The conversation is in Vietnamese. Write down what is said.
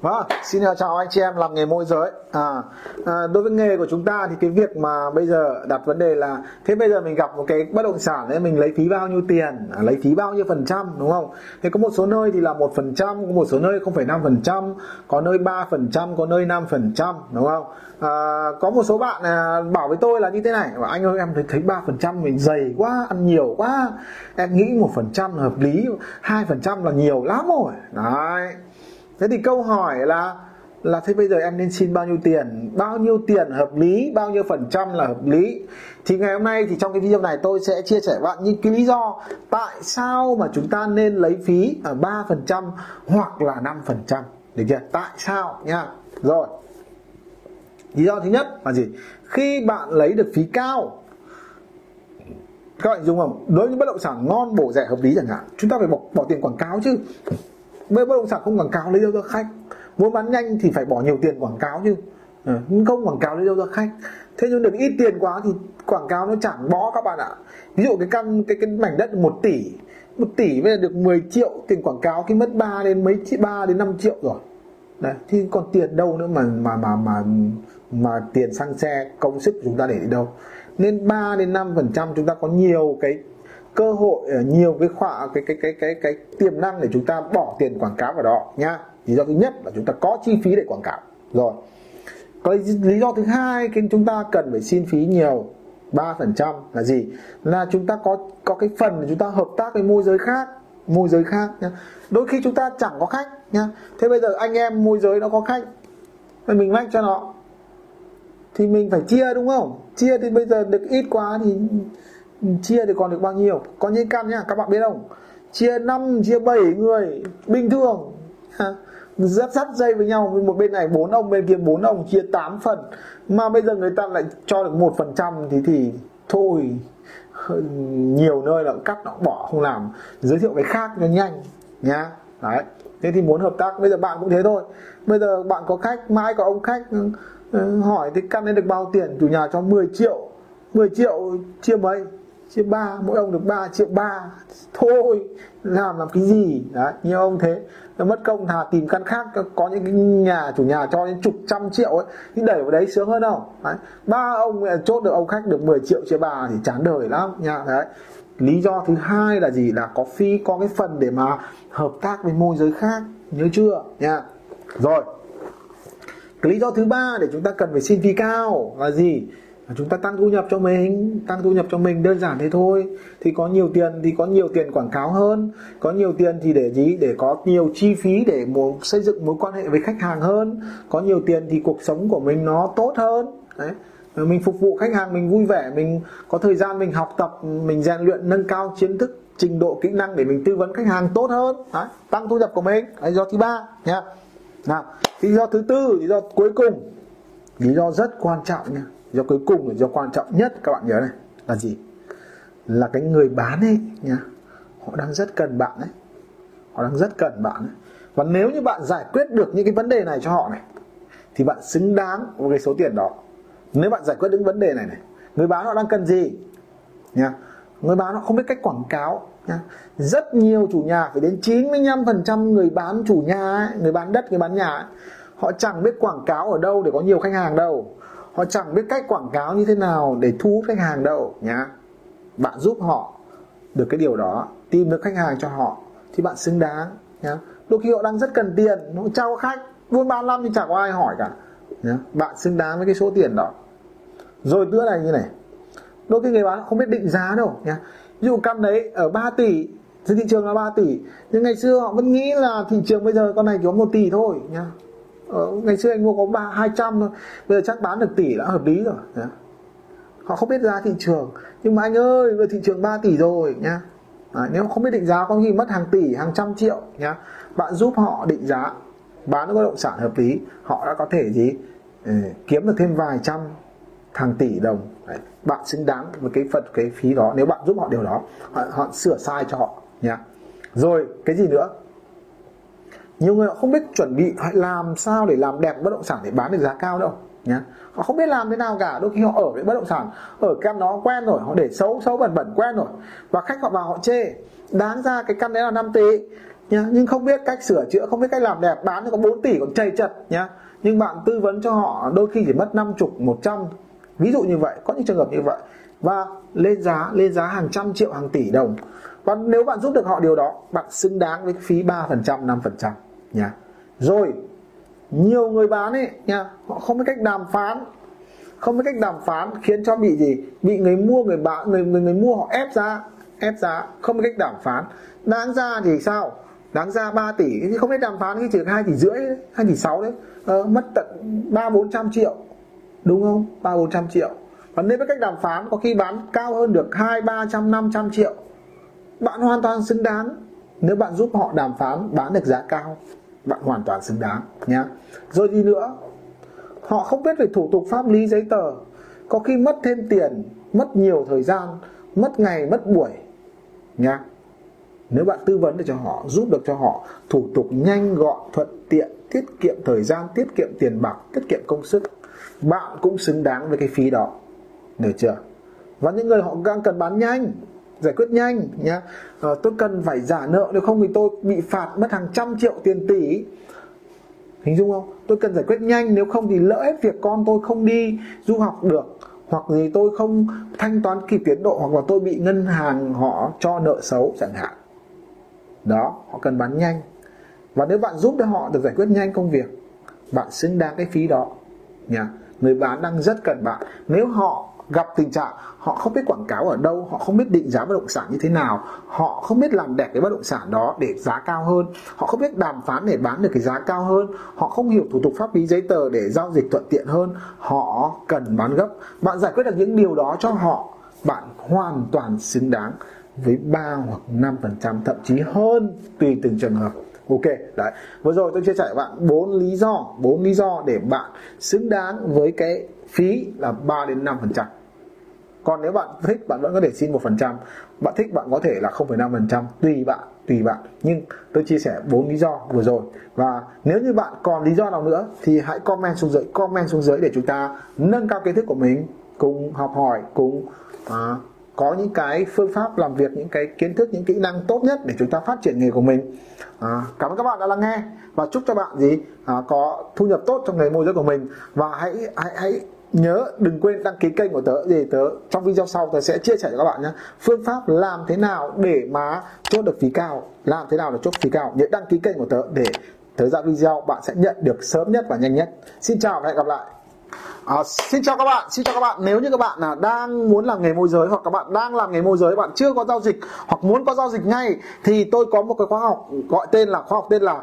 Vâng, xin chào anh chị em làm nghề môi giới. À, à, đối với nghề của chúng ta thì cái việc mà bây giờ đặt vấn đề là thế bây giờ mình gặp một cái bất động sản đấy mình lấy phí bao nhiêu tiền, à, lấy phí bao nhiêu phần trăm đúng không? Thế có một số nơi thì là một phần trăm, có một số nơi không phải năm phần trăm, có nơi ba phần trăm, có nơi năm phần trăm đúng không? À, có một số bạn à, bảo với tôi là như thế này, bảo anh ơi em thấy thấy ba phần trăm mình dày quá, ăn nhiều quá, em nghĩ một phần trăm hợp lý, hai phần trăm là nhiều lắm rồi. Đấy thế thì câu hỏi là là thế bây giờ em nên xin bao nhiêu tiền? Bao nhiêu tiền hợp lý? Bao nhiêu phần trăm là hợp lý? Thì ngày hôm nay thì trong cái video này tôi sẽ chia sẻ với bạn những cái lý do tại sao mà chúng ta nên lấy phí ở ba phần trăm hoặc là năm phần trăm. Được chưa? Tại sao nha. Rồi. Lý do thứ nhất là gì? Khi bạn lấy được phí cao các bạn dùng không? Đối với bất động sản ngon bổ rẻ hợp lý chẳng hạn chúng ta phải bỏ, bỏ tiền quảng cáo chứ bất động sản không quảng cáo lấy đâu ra khách. Muốn bán nhanh thì phải bỏ nhiều tiền quảng cáo chứ. Ừ, không quảng cáo lấy đâu ra khách. Thế nhưng được ít tiền quá thì quảng cáo nó chẳng bó các bạn ạ. Ví dụ cái căn cái cái mảnh đất một tỷ một tỷ bây giờ được 10 triệu tiền quảng cáo cái mất 3 đến mấy ba đến 5 triệu rồi. Đấy thì còn tiền đâu nữa mà mà mà mà mà tiền xăng xe công sức chúng ta để đi đâu. Nên 3 đến 5 phần trăm chúng ta có nhiều cái cơ hội ờ, nhiều cái khóa, cái cái cái cái cái tiềm năng để chúng ta bỏ tiền quảng cáo vào đó nhá lý do thứ nhất là chúng ta có chi phí để quảng cáo. Rồi, có lý do thứ hai khi chúng ta cần phải xin phí nhiều 3% là gì? Là chúng ta có có cái phần để chúng ta hợp tác với môi giới khác, môi giới khác nhá đôi khi chúng ta chẳng có khách nhá thế bây giờ anh em môi giới nó có khách, thì mình mách cho nó. Thì mình phải chia đúng không? Chia thì bây giờ được ít quá thì Ừ, chia thì còn được bao nhiêu? Có những căn nhá, các bạn biết không? Chia 5 chia 7 người, bình thường. Rất sắt dây với nhau một bên này bốn ông, bên kia bốn ông, chia 8 phần. Mà bây giờ người ta lại cho được một phần trăm thì thì thôi nhiều nơi là cắt, nó bỏ, không làm. Giới thiệu cái khác cho nhanh, nhá. Đấy, thế thì muốn hợp tác, bây giờ bạn cũng thế thôi. Bây giờ bạn có khách mai có ông khách ừ, ừ, hỏi thì căn lên được bao tiền? Chủ nhà cho 10 triệu 10 triệu chia mấy? Chia ba, mỗi ông được 3 triệu ba. Thôi, làm làm cái gì? Đấy nhiều ông thế. Nó mất công thà tìm căn khác, có những cái nhà, chủ nhà cho đến chục trăm triệu ấy. Thì đẩy vào đấy sướng hơn không? Đấy, ba ông à, chốt được ông khách được 10 triệu chia ba thì chán đời lắm nha. Đấy, lý do thứ hai là gì? Là có phi, có cái phần để mà hợp tác với môi giới khác, nhớ chưa? Nha. Rồi, cái lý do thứ ba để chúng ta cần phải xin phí cao là gì? Chúng ta tăng thu nhập cho mình tăng thu nhập cho mình đơn giản thế thôi. Thì có nhiều tiền thì có nhiều tiền quảng cáo hơn. Có nhiều tiền thì để gì để có nhiều chi phí để muốn xây dựng mối quan hệ với khách hàng hơn. Có nhiều tiền thì cuộc sống của mình nó tốt hơn. Đấy. Mình phục vụ khách hàng mình vui vẻ mình có thời gian mình học tập mình rèn luyện nâng cao kiến thức trình độ kỹ năng để mình tư vấn khách hàng tốt hơn. Đấy, tăng thu nhập của mình. Lý do thứ ba nha nào lý do thứ tư lý do cuối cùng. Lý do rất quan trọng nha do cuối cùng là do quan trọng nhất các bạn nhớ này là gì? Là cái người bán ấy nhá họ đang rất cần bạn ấy. Họ đang rất cần bạn ấy. và nếu như bạn giải quyết được những cái vấn đề này cho họ này thì bạn xứng đáng với cái số tiền đó. Nếu bạn giải quyết những vấn đề này này người bán họ đang cần gì nha người bán họ không biết cách quảng cáo nha rất nhiều chủ nhà phải đến 95% người bán chủ nhà ấy, người bán đất người bán nhà ấy, họ chẳng biết quảng cáo ở đâu để có nhiều khách hàng đâu họ chẳng biết cách quảng cáo như thế nào để thu hút khách hàng đâu, nhá. Bạn giúp họ được cái điều đó, tìm được khách hàng cho họ thì bạn xứng đáng, nhá. Đôi khi họ đang rất cần tiền nó trao khách, buôn bán năm thì chẳng có ai hỏi cả, nhá. Bạn xứng đáng với cái số tiền đó. Rồi nữa này như này, đôi khi người bán không biết định giá đâu, nhá. Ví dụ căn đấy ở 3 tỷ, trên thị trường là 3 tỷ, nhưng ngày xưa họ vẫn nghĩ là thị trường bây giờ con này chỉ có 1 tỷ thôi, nhá ờ, ngày xưa anh mua có ba hai trăm thôi. Bây giờ chắc bán được tỷ đã hợp lý rồi nhá. họ không biết giá thị trường. Nhưng mà anh ơi bây giờ thị trường 3 tỷ rồi nhá. À, nếu không biết định giá có khi mất hàng tỷ hàng trăm triệu nhá. Bạn giúp họ định giá bán bất động sản hợp lý họ đã có thể gì? Ừ, kiếm được thêm vài trăm hàng tỷ đồng. Đấy. bạn xứng đáng với cái phần cái phí đó. Nếu bạn giúp họ điều đó họ, họ sửa sai cho họ nhá. Rồi cái gì nữa? Nhiều người họ không biết chuẩn bị hay làm sao để làm đẹp bất động sản để bán được giá cao đâu, nhá. Họ không biết làm thế nào cả, đôi khi họ ở với bất động sản, ở căn đó quen rồi, họ để xấu xấu bẩn bẩn quen rồi, và khách họ vào họ chê. Đáng ra cái căn đấy là 5 tỷ, nhá, nhưng không biết cách sửa chữa, không biết cách làm đẹp, bán có 4 tỷ còn chây chật, nhá. Nhưng bạn tư vấn cho họ đôi khi chỉ mất 50 100 ví dụ như vậy, có những trường hợp như vậy. Và lên giá lên giá hàng trăm triệu, hàng tỷ đồng. Và nếu bạn giúp được họ điều đó, bạn xứng đáng với phí 3% 5% nhá. Rồi nhiều người bán ấy nha họ không biết cách đàm phán. Không biết cách đàm phán khiến cho bị gì? Bị người mua người bán người người, người mua họ ép giá ép giá không biết cách đàm phán. Đáng ra thì sao? Đáng ra 3 tỷ thì không biết đàm phán cái chỉ hai tỷ rưỡi hai tỷ sáu đấy. Ờ, mất tận ba bốn trăm triệu đúng không? Ba bốn trăm triệu. Và nếu với cách đàm phán có khi bán cao hơn được hai ba trăm năm trăm triệu. Bạn hoàn toàn xứng đáng. Nếu bạn giúp họ đàm phán bán được giá cao bạn hoàn toàn xứng đáng nhé, rồi đi nữa? Họ không biết về thủ tục pháp lý giấy tờ. Có khi mất thêm tiền mất nhiều thời gian mất ngày mất buổi nhé nếu bạn tư vấn được cho họ giúp được cho họ thủ tục nhanh gọn thuận tiện tiết kiệm thời gian tiết kiệm tiền bạc tiết kiệm công sức bạn cũng xứng đáng với cái phí đó. Được chưa? Và những người họ đang cần bán nhanh giải quyết nhanh nhá. À, tôi cần phải trả nợ nếu không thì tôi bị phạt mất hàng trăm triệu tiền tỷ. Hình dung không? Tôi cần giải quyết nhanh nếu không thì lỡ hết việc con tôi không đi du học được hoặc gì tôi không thanh toán kịp tiến độ hoặc là tôi bị ngân hàng họ cho nợ xấu chẳng hạn. Đó họ cần bán nhanh. Và nếu bạn giúp cho họ được giải quyết nhanh công việc. Bạn xứng đáng cái phí đó nhà. người bán đang rất cần bạn. Nếu họ gặp tình trạng họ không biết quảng cáo ở đâu, họ không biết định giá bất động sản như thế nào, họ không biết làm đẹp cái bất động sản đó để giá cao hơn, họ không biết đàm phán để bán được cái giá cao hơn, họ không hiểu thủ tục pháp lý giấy tờ để giao dịch thuận tiện hơn, họ cần bán gấp. Bạn giải quyết được những điều đó cho họ, bạn hoàn toàn xứng đáng với 3 hoặc 5% thậm chí hơn tùy từng trường hợp. Ok đấy. Vừa rồi tôi chia sẻ với bạn bốn lý do bốn lý do để bạn xứng đáng với cái phí là 3 đến 5 phần trăm. Còn nếu bạn thích bạn vẫn có thể xin một phần trăm. Bạn thích bạn có thể là 0,5 phần trăm tùy bạn tùy bạn. Nhưng tôi chia sẻ bốn lý do vừa rồi. Và nếu như bạn còn lý do nào nữa thì hãy comment xuống dưới comment xuống dưới để chúng ta nâng cao kiến thức của mình cùng học hỏi cùng à, có những cái phương pháp làm việc những cái kiến thức những kỹ năng tốt nhất để chúng ta phát triển nghề của mình. À, cảm ơn các bạn đã lắng nghe và chúc cho bạn gì? À, có thu nhập tốt trong nghề môi giới của mình. Và hãy hãy hãy nhớ đừng quên đăng ký kênh của tớ để tớ trong video sau tớ sẽ chia sẻ cho các bạn nhé. Phương pháp làm thế nào để mà chốt được phí cao? Làm thế nào để chốt phí cao? Nhớ đăng ký kênh của tớ để tớ ra video bạn sẽ nhận được sớm nhất và nhanh nhất. Xin chào và hẹn gặp lại. À, xin chào các bạn, xin chào các bạn. Nếu như các bạn là đang muốn làm nghề môi giới hoặc các bạn đang làm nghề môi giới, bạn chưa có giao dịch hoặc muốn có giao dịch ngay thì tôi có một cái khóa học gọi tên là khóa học tên là